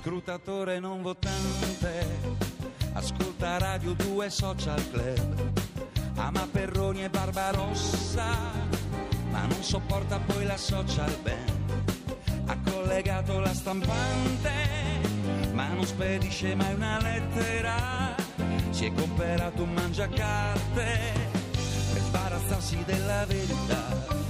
scrutatore non votante, ascolta Radio 2 Social Club, ama Perroni e Barbarossa, ma non sopporta poi la social band, ha collegato la stampante, ma non spedisce mai una lettera, si è comperato un mangiacarte per sbarazzarsi della verità.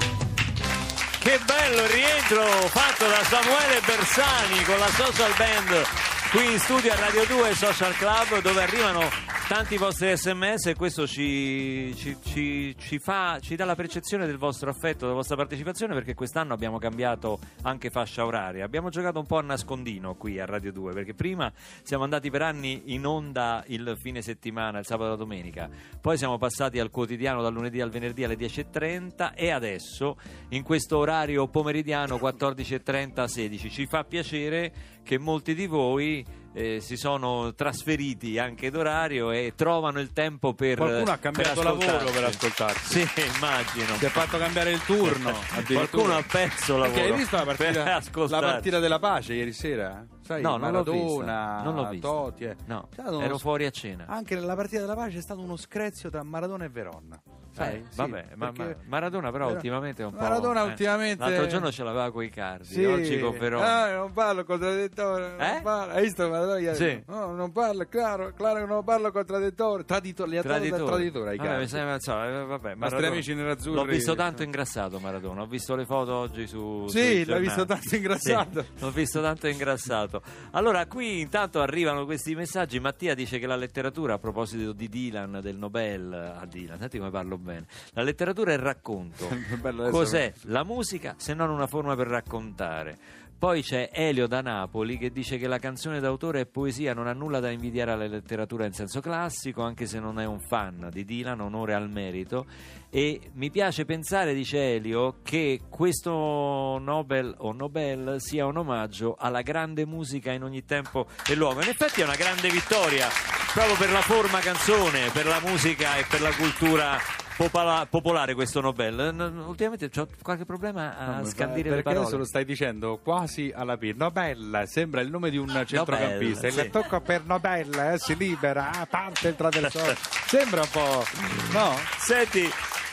Che bello il rientro fatto da Samuele Bersani con la social band qui in studio a Radio 2 Social Club dove arrivano tanti vostri sms e questo ci, ci- ci- ci fa, ci dà la percezione del vostro affetto, della vostra partecipazione perché quest'anno abbiamo cambiato anche fascia oraria. Abbiamo giocato un po' a nascondino qui a Radio 2 perché prima siamo andati per anni in onda il fine settimana, il sabato e la domenica, poi siamo passati al quotidiano dal lunedì al venerdì alle 10.30 e adesso in questo orario pomeridiano 14.30 16. Ci fa piacere che molti di voi eh, si sono trasferiti anche d'orario e trovano il tempo per Qualcuno ha cambiato per lavoro per ascoltarci. Sì, immagino. Si è fatto cambiare il turno. Qualcuno ha perso lavoro. Perché hai visto la partita, la partita della pace ieri sera? Sai, No, l'ho Maradona. Non l'ho vista. Totti, eh. No, ero s- fuori a cena. Anche nella partita della pace è stato uno screzio tra Maradona e Veronna. Sai? Eh, Sì, vabbè, ma, ma- Maradona però Ver- ultimamente è un po'... Maradona eh. ultimamente- L'altro giorno ce l'aveva coi cardi, Sì. oggi con Verona. Ah, non parlo contraddittore. non Eh? parlo. Hai visto Maradona? Sì. No, non parlo, claro, claro che non parlo contraddittore. Traditore, li ha trattato da traditore ai Vabbè, mi sembra, insomma, eh, vabbè, Maradona- amici nerazzurri. L'ho visto tanto ingrassato Maradona, ho visto le foto oggi su Sì, giornali. visto tanto ingrassato. Sì, l'ho visto tanto ingrassato. Allora, qui intanto arrivano questi messaggi. Mattia dice che la letteratura, a proposito di Dylan, del Nobel, a Dylan, senti come parlo bene. La letteratura è il racconto. Cos'è la musica se non una forma per raccontare? Poi c'è Elio da Napoli che dice che la canzone d'autore è poesia, non ha nulla da invidiare alla letteratura in senso classico, anche se non è un fan di Dylan, onore al merito. E mi piace pensare, dice Elio, che questo Nobel o Nobel sia un omaggio alla grande musica in ogni tempo e luogo. In effetti è una grande vittoria proprio per la forma canzone, per la musica e per la cultura popola- popolare questo Nobel. N- Ultimamente ho qualche problema a No, scandire le perché parole. adesso lo stai dicendo quasi alla P. Nobel sembra il nome di un centrocampista. Nobel, il sì. tocco per Nobel eh, si libera, ah, parte il traversone. sembra un po'. No? Senti,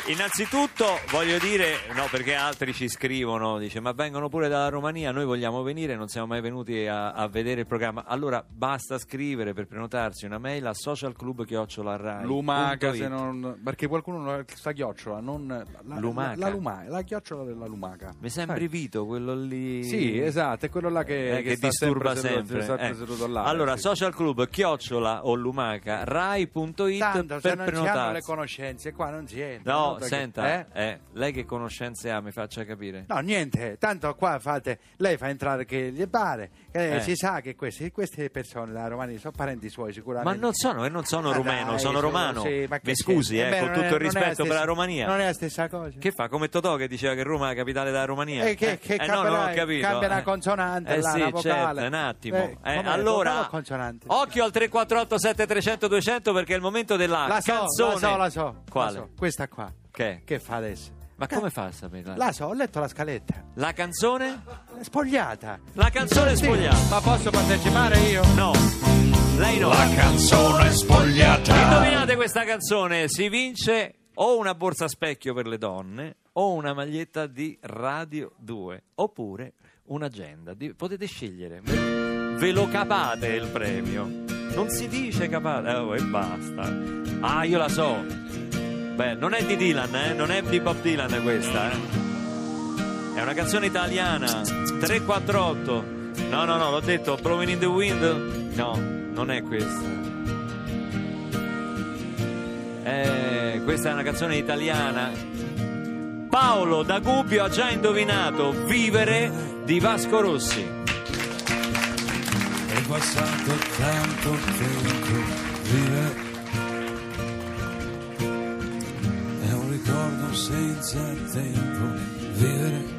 innanzitutto voglio dire, no, perché altri ci scrivono, dice ma vengono pure dalla Romania, noi vogliamo venire, non siamo mai venuti a, a vedere il programma. Allora basta scrivere per prenotarsi una mail a socialclub.rai. Lumaca, se non. Perché qualcuno non sta chiocciola, non. La, Lumaca. La, la lumaca, la chiocciola della lumaca. Mi sembri Sai? Vito, quello lì. Sì, esatto, è quello là che, eh, che, sta disturba sempre. sempre. seduto- eh. seduto là, allora, sì. social club chiocciola o lumaca rai.it Tanto se per non ci hanno le conoscenze, qua non si entra. No, perché- senta, eh? eh, lei che conoscenze ha, mi faccia capire. No, niente, tanto qua fate, lei fa entrare che gli pare, Eh. si sa che questi- queste persone da Romania sono parenti suoi Ma sicuramente. non sono, e non sono Ma rumeno, dai, sono romano. sì, ma Mi scusi, eh, Eh beh, con tutto è- il la rispetto per stessa- la Romania. Non è la stessa cosa. Che fa? Come Totò che diceva che Roma è la capitale della Romania? Eh, che- che no, ho cambierai- capito. cambia eh. consonante Eh là, sì, una vocale. certo, un attimo. Eh, Eh, allora, occhio al 348 7300 200 perché è il momento della La so, canzone. la so, la so. Quale? la so. Questa qua. Che? Che fa adesso? Ma come fa a saperla? La so, ho letto la scaletta. La canzone? Spogliata. La canzone Sì, spogliata. Ma posso partecipare io? No, lei no. La canzone spogliata. Indovinate questa canzone, si vince o una borsa a specchio per le donne o una maglietta di Radio 2 oppure un'agenda. Di- potete scegliere. Ve lo capate il premio. Non si dice capate, oh, e basta. Ah, io la so. Beh, non è di Dylan, eh? non è di Bob Dylan questa, eh? È una canzone italiana. 348. No, no, no, l'ho detto, Blowing in the Wind. No, non è questa. Eh, questa è una canzone italiana. Paolo da Gubbio ha già indovinato Vivere di Vasco Rossi. È passato tanto tempo, vivere senza tempo, vivere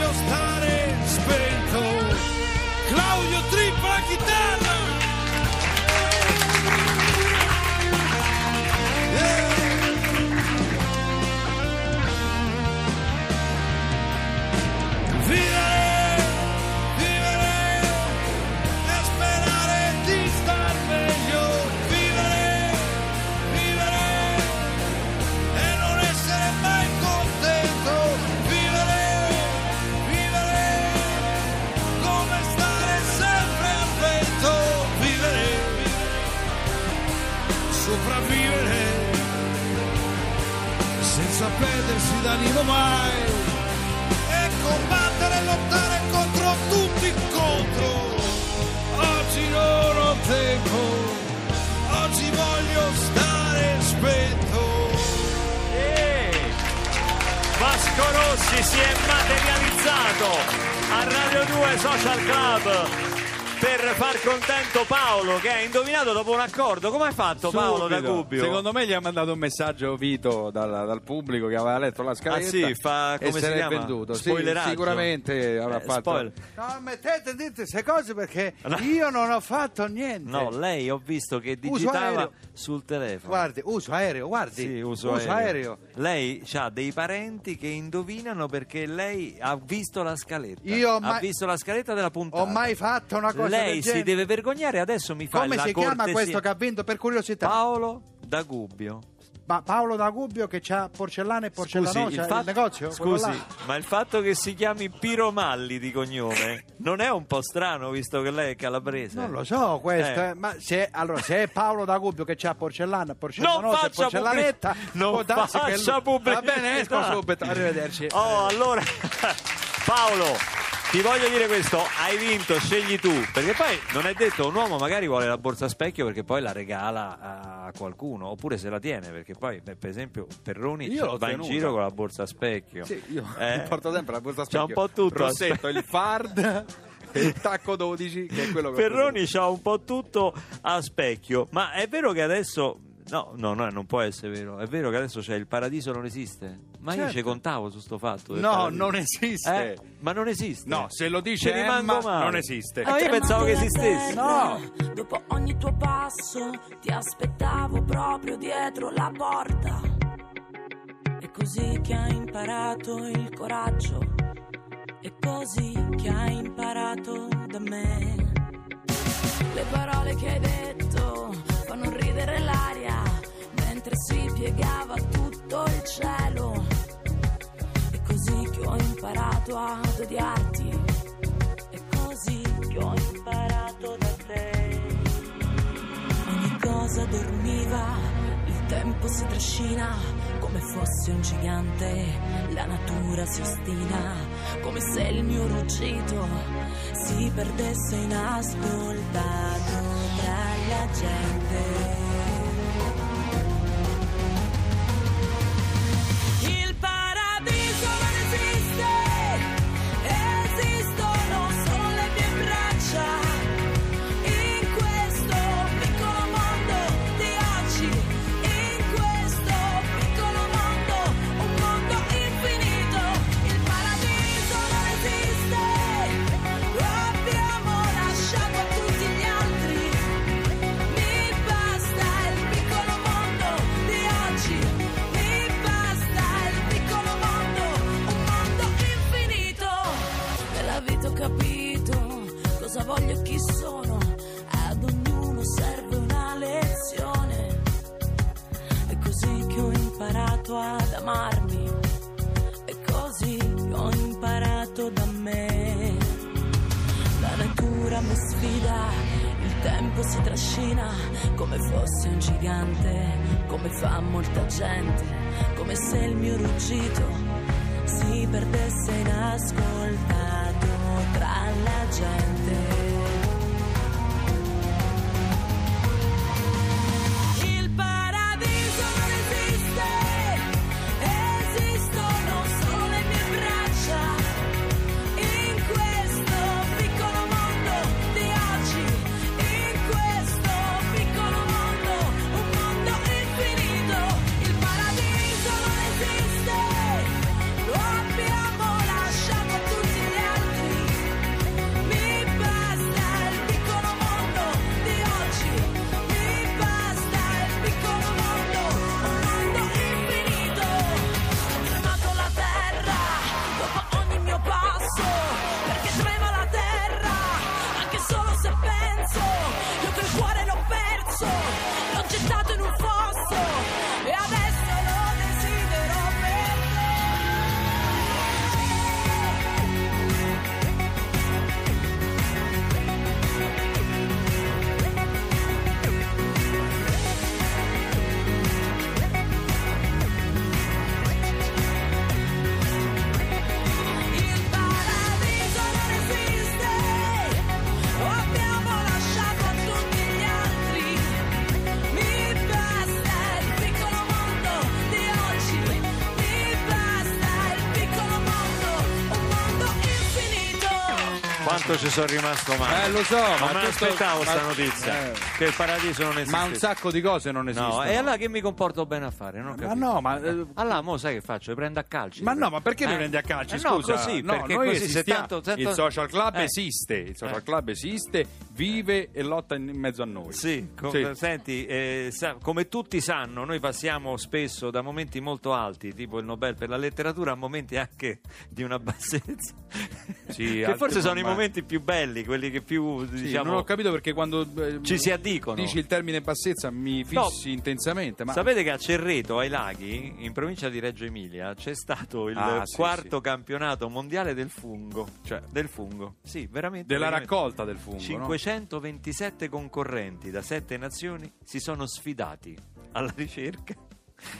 voglio stare spento. Claudio Trippa la chitarra. D'animo mai. E combattere e lottare contro tutti contro. Oggi non ho tempo, oggi voglio stare spento. Eh, Vasco Rossi si è materializzato. A Radio 2 Social Club per far contento Paolo che ha indovinato dopo un accordo. Come hai fatto Paolo da Subito. Gubbio? Secondo me gli ha mandato un messaggio Vito dal, dal pubblico che aveva letto la scaletta. Ah, sì, fa- e come se si l'è chiama? venduto. Sì, Spoileraggio? sicuramente avrà Eh, fatto. spoiler. No, mettete dite queste cose perché io non ho fatto niente. No, lei ho visto che digitava aereo. sul telefono. Guardi, uso aereo, guardi. Sì, uso, aereo. Lei ha dei parenti che indovinano perché lei ha visto la scaletta. Io ho ha mai- visto la scaletta della puntata. Ho mai fatto una cosa Lei si deve vergognare, adesso mi fa Come la si chiama cortesia. questo che ha vinto per curiosità? Paolo da Gubbio. Ma Paolo da Gubbio che c'ha porcellana e porcellanosa, il, fatto- negozio? quello scusi, ma il fatto che si chiami Piromalli di cognome non è un po' strano visto che lei è calabrese? Non lo so questo, Eh. eh, ma se, allora, se è Paolo da Gubbio che c'ha porcellana, porcellanosa e porcellanetta, pubblic- non faccia pubblicità. Va bene, esco subito, arrivederci. Oh, allora, Paolo, ti voglio dire questo, hai vinto, scegli tu, perché poi non è detto, un uomo magari vuole la borsa a specchio perché poi la regala a qualcuno, oppure se la tiene, perché poi, beh, per esempio, Perroni va in tenuta. giro con la borsa a specchio. Sì, io Eh? porto sempre la borsa a specchio. un po' tutto. Rossetto, il fard il tacco 12, che è quello che Perroni c'ha un po' tutto a specchio, ma è vero che adesso... No, no, no, non può essere vero. È vero che adesso c'è il paradiso non esiste. Ma io Certo. ci contavo su sto fatto. No, paradiso. non esiste. Eh? Ma non esiste. No, se lo dice Ci rimango Emma, non esiste. No, io pensavo che esistesse. No. Dopo ogni tuo passo ti aspettavo proprio dietro la porta. È così che hai imparato il coraggio. È così che hai imparato da me. Le parole che hai detto fanno ridere l'aria mentre si piegava tutto il cielo. È così che ho imparato ad odiarti. È così che ho imparato da te. Ogni cosa dormiva, il tempo si trascina come fosse un gigante. La natura si ostina come se il mio ruggito si perdesse inascoltato tra la gente. Ci sono rimasto male. Eh, lo so, non ma me tutto- l'aspettavo sta ma- notizia. eh. Che il paradiso non esiste. Ma un sacco di cose non esistono. No, e allora che mi comporto bene a fare? Non Ma no, ma... eh, Allora, mo sai che faccio? Mi prendo a calci. Ma no, ma perché mi Eh? prendi a calci? Eh no, Scusa, così, no, perché noi così tanto, tanto- Il social club Eh. esiste, il social club esiste, vive e lotta in mezzo a noi. Sì, com- sì. senti, eh, sa- come tutti sanno, noi passiamo spesso da momenti molto alti, tipo il Nobel per la letteratura, a momenti anche di una bassezza. Sì, che forse sono i momenti più belli, quelli che più sì, diciamo. Non ho diciamo, capito perché quando eh, ci si addicono. Dici il termine bassezza mi fissi no. intensamente. Ma... Sapete che a Cerreto, ai laghi, in provincia di Reggio Emilia, c'è stato il ah, quarto campionato mondiale del fungo. Cioè, del fungo, sì, veramente. Della veramente. raccolta del fungo. 500 127 concorrenti da sette nazioni si sono sfidati alla ricerca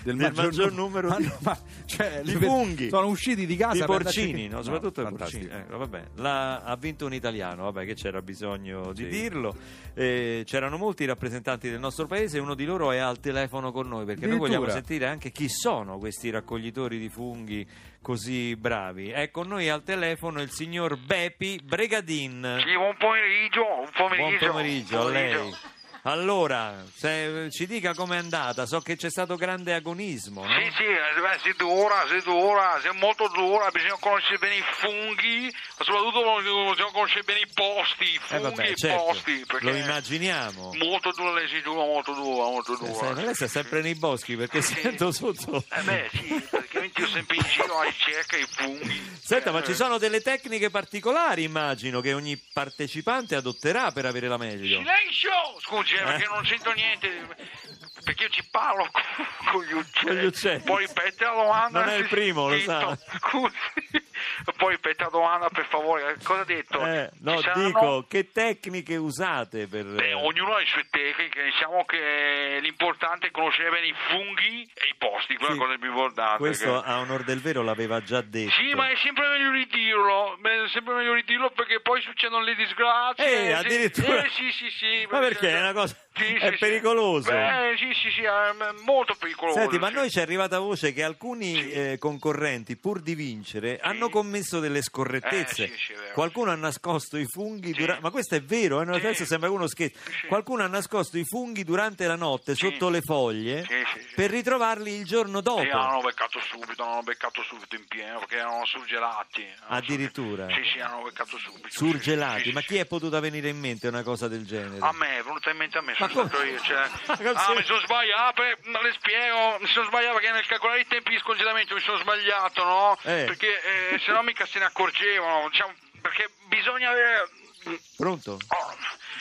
del del maggior numero Ma di- no, ma, cioè, di funghi. sono usciti di casa i porcini, no? soprattutto i fantastico. porcini. Eh, vabbè. La- ha vinto un italiano, vabbè, che c'era bisogno di Sì. dirlo. Eh, c'erano molti rappresentanti del nostro paese uno di loro è al telefono con noi perché noi vogliamo sentire anche chi sono questi raccoglitori di funghi così bravi. È con noi al telefono il signor Bepi Bregadin. Sì, buon pomeriggio, buon pomeriggio. Buon pomeriggio a buon lei. Allora, se- ci dica com'è andata. So che c'è stato grande agonismo, no? Sì, sì, eh, beh, si dura, si dura, si è molto dura, bisogna conoscere bene i funghi, ma soprattutto bisogna conoscere bene i posti, i Eh, funghi vabbè, e i certo, posti, perché lo immaginiamo. molto dura, lei si dura, molto dura, molto Eh, dura. ma lei sta sempre nei boschi perché sento sotto. Eh beh, sì, praticamente io sempre in giro alla ricerca i funghi. Senta, ma Eh, ci sono delle tecniche particolari, immagino, che ogni partecipante adotterà per avere la meglio. Silenzio! Scusi, eh, perché non sento niente. Perché io ci parlo con, con gli uccelli. Con gli uccelli. Poi ripete la domanda. Non è il primo, lo sa. Scusi. Poi domanda, per favore. Cosa ha detto? Eh, no, Ci saranno- dico, che tecniche usate per... Beh, ognuno ha le sue tecniche, diciamo che l'importante è conoscere bene i funghi e i posti, quella Sì. cosa più importante. Questo che- a onor del vero l'aveva già detto. Sì, ma è sempre meglio ridirlo, è sempre meglio ridirlo perché poi succedono le disgrazie. Eh, addirittura? Eh, sì, sì, sì. Ma perché? È una cosa- Sì, è sì, pericoloso. Beh, sì, sì, sì, è molto pericoloso. Senti, ma a noi ci è arrivata voce che alcuni eh, concorrenti, pur di vincere, hanno commesso delle scorrettezze. Eh, sì, sì, è vero. Qualcuno ha nascosto i funghi durante... Ma questo è vero, eh? adesso sembra uno scherzo. Qualcuno ha nascosto i funghi durante la notte sotto le foglie per ritrovarli il giorno dopo. Sì, hanno beccato subito, hanno beccato subito in pieno perché erano surgelati. Addirittura? Sì, sì, hanno beccato subito. Surgelati, ma chi è potuta venire in mente una cosa del genere? A me, è venuta in mente a me, Ma come? stato io. Cioè... Ah, mi sono sbagliato, per- ma le spiego, mi sono sbagliato perché nel calcolare i tempi di scongelamento mi sono sbagliato, no? Eh. Perché eh, se no mica se ne accorgevano, diciamo, perché bisogna avere... Pronto? Oh,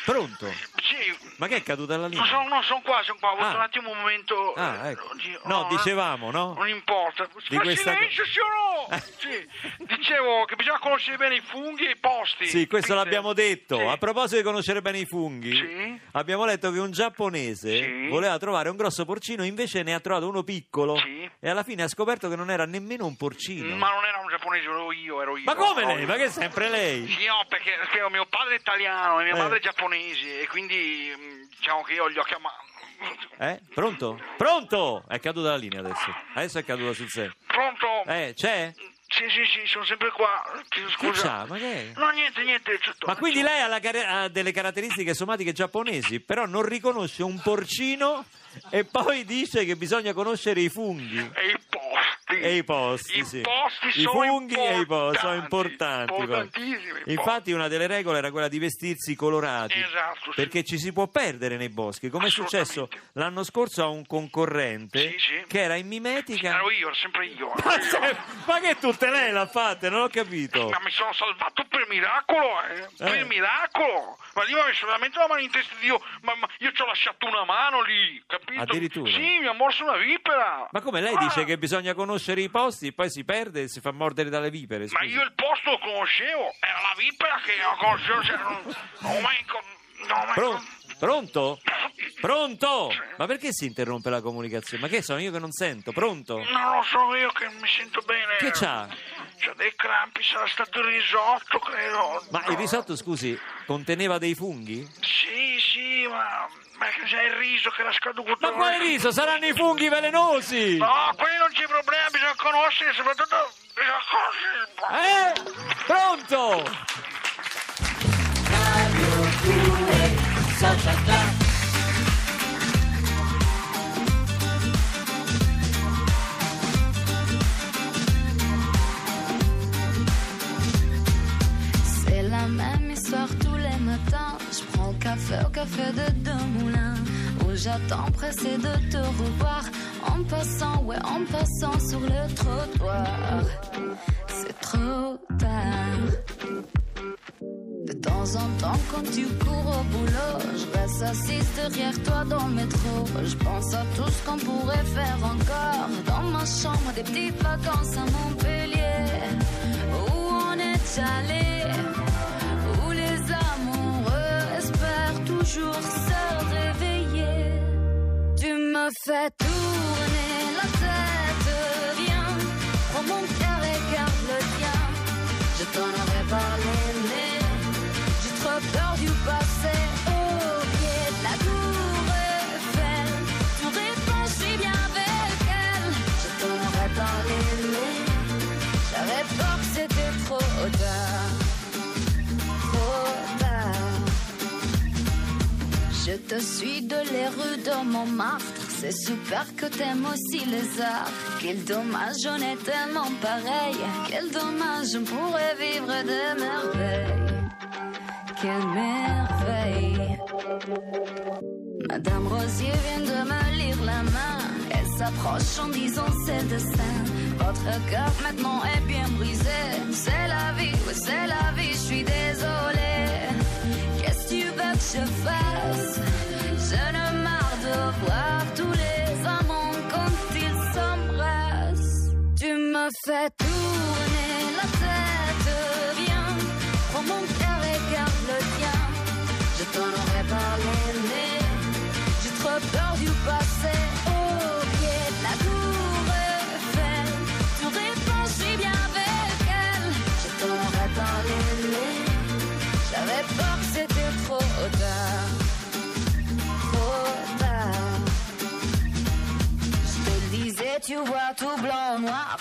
Pronto? Sì, Ma che è caduta la linea? sono, no, sono qua, sono qua, ho avuto Ah. un attimo un momento... Ah, eh, ecco. oddio, No, eh, dicevamo, no? Non importa. Di Fa questa silenzio, no? Sì. Dicevo che bisogna conoscere bene i funghi e i posti. Sì, questo Quindi- l'abbiamo detto. Sì. A proposito di conoscere bene i funghi, Sì. abbiamo letto che un giapponese Sì. voleva trovare un grosso porcino, invece ne ha trovato uno piccolo Sì. e alla fine ha scoperto che non era nemmeno un porcino. Ma non era un giapponese, ero io, ero io. Ma come lei? Ma che è sempre lei? Sì, no, perché spiego, mio padre è italiano e mia Eh. madre è giapponese e quindi mm, diciamo che io li ho chiamati. Eh? Pronto? Pronto? È caduta la linea adesso. Adesso è caduta sul serio. Pronto? Eh, c'è? Sì, sì, sì, sono sempre qua. Scusa. Ma che è? No, niente, niente. tutto- Ma quindi lei ha, la care- ha delle caratteristiche somatiche giapponesi, però non riconosce un porcino e poi dice che bisogna conoscere i funghi. E i posti. E i posti, I sì. posti I funghi e i posti sono importanti. Importantissimi. Infatti una delle regole era quella di vestirsi colorati. Esatto, sì. Perché ci si può perdere nei boschi, come è successo l'anno scorso a un concorrente Sì, sì. che era in mimetica. Ero io, ero sempre io. Ma, io. se- ma che tutte lei l'ha fatte? Non ho capito. Ma mi sono salvato per miracolo, eh. Per Eh. miracolo. Ma lì messo veramente la mano in testa di Dio. Ma, ma io ci ho lasciato una mano lì, capito? Addirittura? Sì, mi ha morso una vipera. Ma come lei Ah, dice che bisogna conoscere i posti, poi si perde e si fa mordere dalle vipere? Ma scusi. io il posto lo conoscevo. Era la vipera che ho conosciuto. Cioè, non, non mai... con- Non mai Pro- con- pronto? Pronto? Ma perché si interrompe la comunicazione? Ma che sono io che non sento? Pronto? Non lo so io che mi sento bene. Che c'ha? C'ho dei crampi, sarà stato il risotto, credo. Ma il risotto, scusi, conteneva dei funghi? Sì, sì, ma... Ma c'è il riso che era scaduto? Ma quale riso? Saranno i funghi velenosi! No, quelli non c'è problema, soprattutto. Eh? Pronto? C'est la même histoire tous les matins. Je prends le café au café de deux moulins. Où j'attends pressé de te revoir. En passant, ouais, en passant sur le trottoir. C'est trop tard. De temps en temps, quand tu cours au boulot, je reste assise derrière toi dans le métro. Je pense à tout ce qu'on pourrait faire encore. Dans ma chambre, des petites vacances à Montpellier. Où on est allé, où les amoureux espèrent toujours se réveiller. Tu me fais tourner t'en aurais parlé, mais j'ai trop peur du passé. Pied de la tour Eiffel, tu si bien avec elle. Je t'en aurais parlé, mais j'avais peur que c'était trop tard. Trop tard. Je te suis de les rues de Montmartre. C'est super que t'aimes aussi les arts. Quel dommage, on est tellement pareil. Quel dommage, on pourrait vivre de merveilles. Quelle merveille. Madame Rosier vient de me lire la main. Elle s'approche en disant c'est destin. Votre cœur maintenant est bien brisé. C'est la vie, oui, c'est la vie, je suis désolée. Qu'est-ce que tu veux que je fasse? Me fais tourner la tête, viens, prends mon cœur et garde le tien. Je t'en aurais parlé, mais j'ai trop peur du passé. Au pied de la tour Eiffel, tu si bien avec elle. Je t'en aurais parlé, mais j'avais peur que c'était trop tard. Trop tard. Je te disais, tu vois tout blanc noir.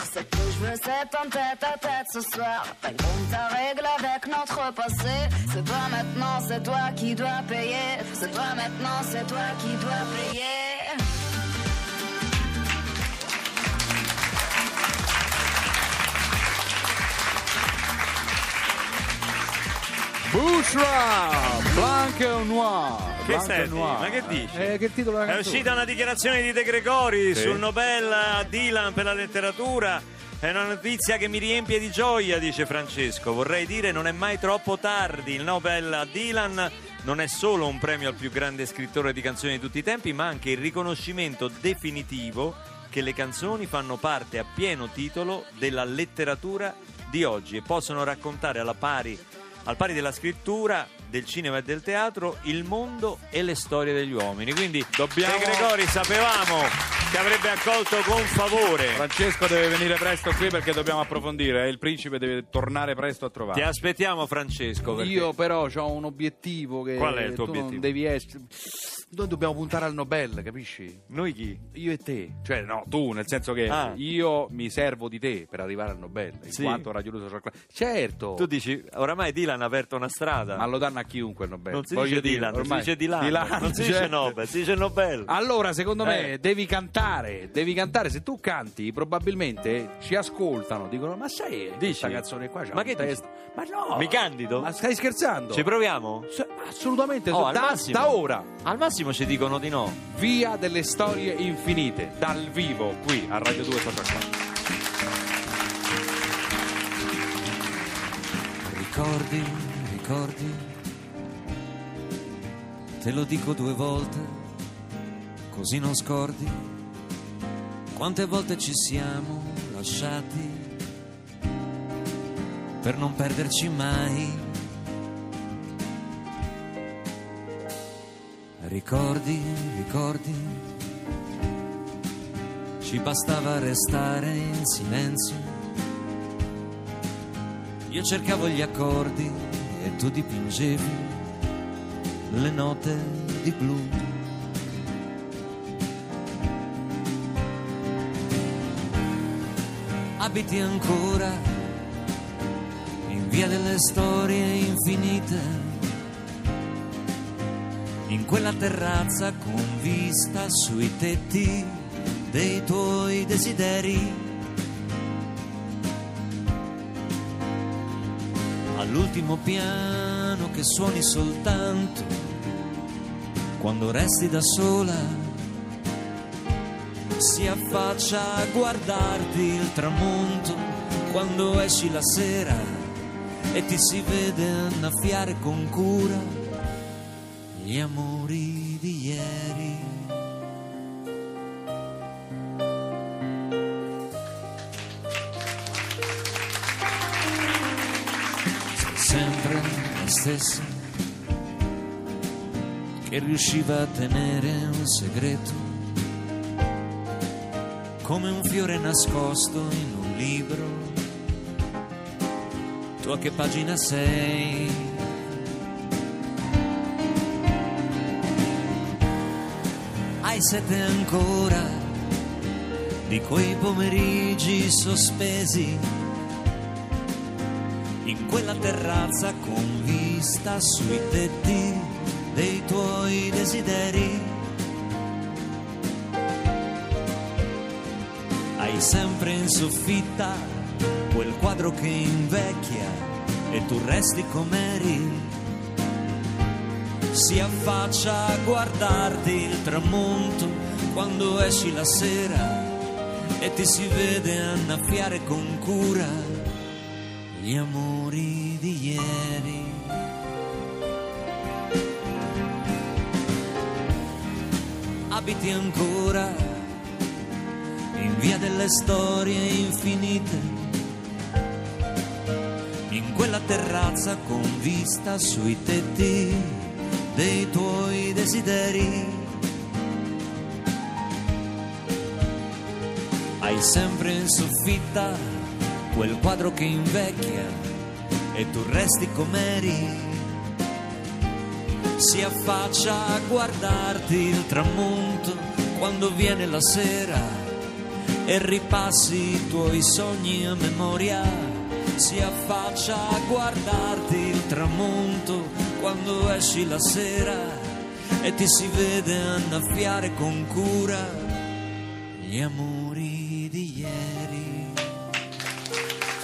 Je veux, c'est en tête à tête ce soir. Pas compte ta règle avec notre passé. C'est toi maintenant, c'est toi qui dois payer. C'est toi maintenant, c'est toi qui dois payer. Bushra, Blanc et Noir. Che senti? Noir. Ma che dici? Eh, che titolo È canzone? uscita una dichiarazione di De Gregori Sì. sul Nobel a Dylan per la letteratura. È una notizia che mi riempie di gioia, dice Francesco. Vorrei dire non è mai troppo tardi. Il Nobel a Dylan non è solo un premio al più grande scrittore di canzoni di tutti i tempi, ma anche il riconoscimento definitivo che le canzoni fanno parte a pieno titolo della letteratura di oggi e possono raccontare pari, al pari della scrittura, del cinema e del teatro il mondo e le storie degli uomini. Quindi Dobbiamo- De Gregori sapevamo che avrebbe accolto con favore. Francesco deve venire presto qui perché dobbiamo approfondire. eh, Il principe deve tornare presto a Ti trovare. aspettiamo Francesco. perché- Io però ho un obiettivo che Qual è il tuo tu obiettivo? non devi essere. Noi dobbiamo puntare al Nobel, capisci? Noi chi? Io e te, cioè no, tu, nel senso che Ah. io mi servo di te per arrivare al Nobel, in Sì. quanto Radio. Certo, Tu dici, oramai Dylan ha aperto una strada. ma lo danno a chiunque il Nobel. non si Voglio dice dire, Dylan, si ormai- dice Dylan. Dylan, non si dice certo. Nobel, si dice Nobel. Allora, secondo me, Eh. devi cantare, devi cantare. Se tu canti, probabilmente ci ascoltano, dicono: Ma sai, Dici? questa canzone qua c'ha Ma che testo. Ma no, Mi candido? Ma stai scherzando? Ci proviamo? S- Assolutamente, Oh, al da, massimo. da ora. Al massimo ci dicono di no. Via delle storie infinite, dal vivo, qui a Radio 2 Social Club. Ricordi, ricordi, te lo dico due volte, così non scordi quante volte ci siamo lasciati per non perderci mai. Ricordi, ricordi, ci bastava restare in silenzio io cercavo gli accordi e tu dipingevi le note di blu. Abiti ancora in via delle storie infinite. in quella terrazza con vista sui tetti dei tuoi desideri. All'ultimo piano che suoni soltanto quando resti da sola. Si affaccia a guardarti il tramonto quando esci la sera e ti si vede annaffiare con cura gli amori di ieri. Stessa che riusciva a tenere un segreto come un fiore nascosto in un libro. Tu a che pagina sei? Hai sete ancora di quei pomeriggi sospesi in quella terrazza con vista sui tetti dei tuoi desideri. Hai sempre in soffitta quel quadro che invecchia e tu resti com'eri. Si affaccia a guardarti il tramonto quando esci la sera e ti si vede annaffiare con cura gli amori Abiti ancora in via delle storie infinite, in quella terrazza con vista sui tetti dei tuoi desideri. Hai sempre in soffitta quel quadro che invecchia e tu resti com'eri. Si affaccia a guardarti il tramonto quando viene la sera e ripassi i tuoi sogni a memoria. Si affaccia a guardarti il tramonto quando esci la sera e ti si vede annaffiare con cura gli amori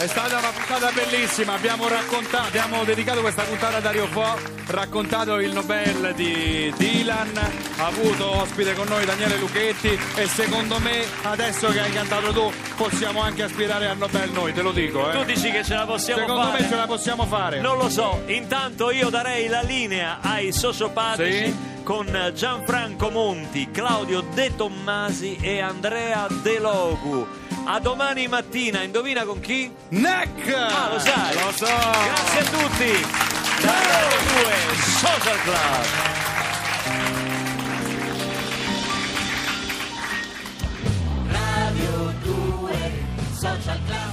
È stata una puntata bellissima, abbiamo raccontato, abbiamo dedicato questa puntata a Dario Fo, raccontato il Nobel di Dylan, ha avuto ospite con noi Daniele Lucchetti e secondo me adesso che hai cantato tu possiamo anche aspirare al Nobel noi, te lo dico. Tu Eh. dici che ce la possiamo Secondo fare? me ce la possiamo fare. Non lo so, intanto io darei la linea ai sociopatici Sì. con Gianfranco Monti, Claudio De Tommasi e Andrea De Logu. A domani mattina, indovina con chi? Neck! Ah, lo sai! Lo so! Grazie a tutti! Da Radio 2 Social Club! Radio 2 Social Club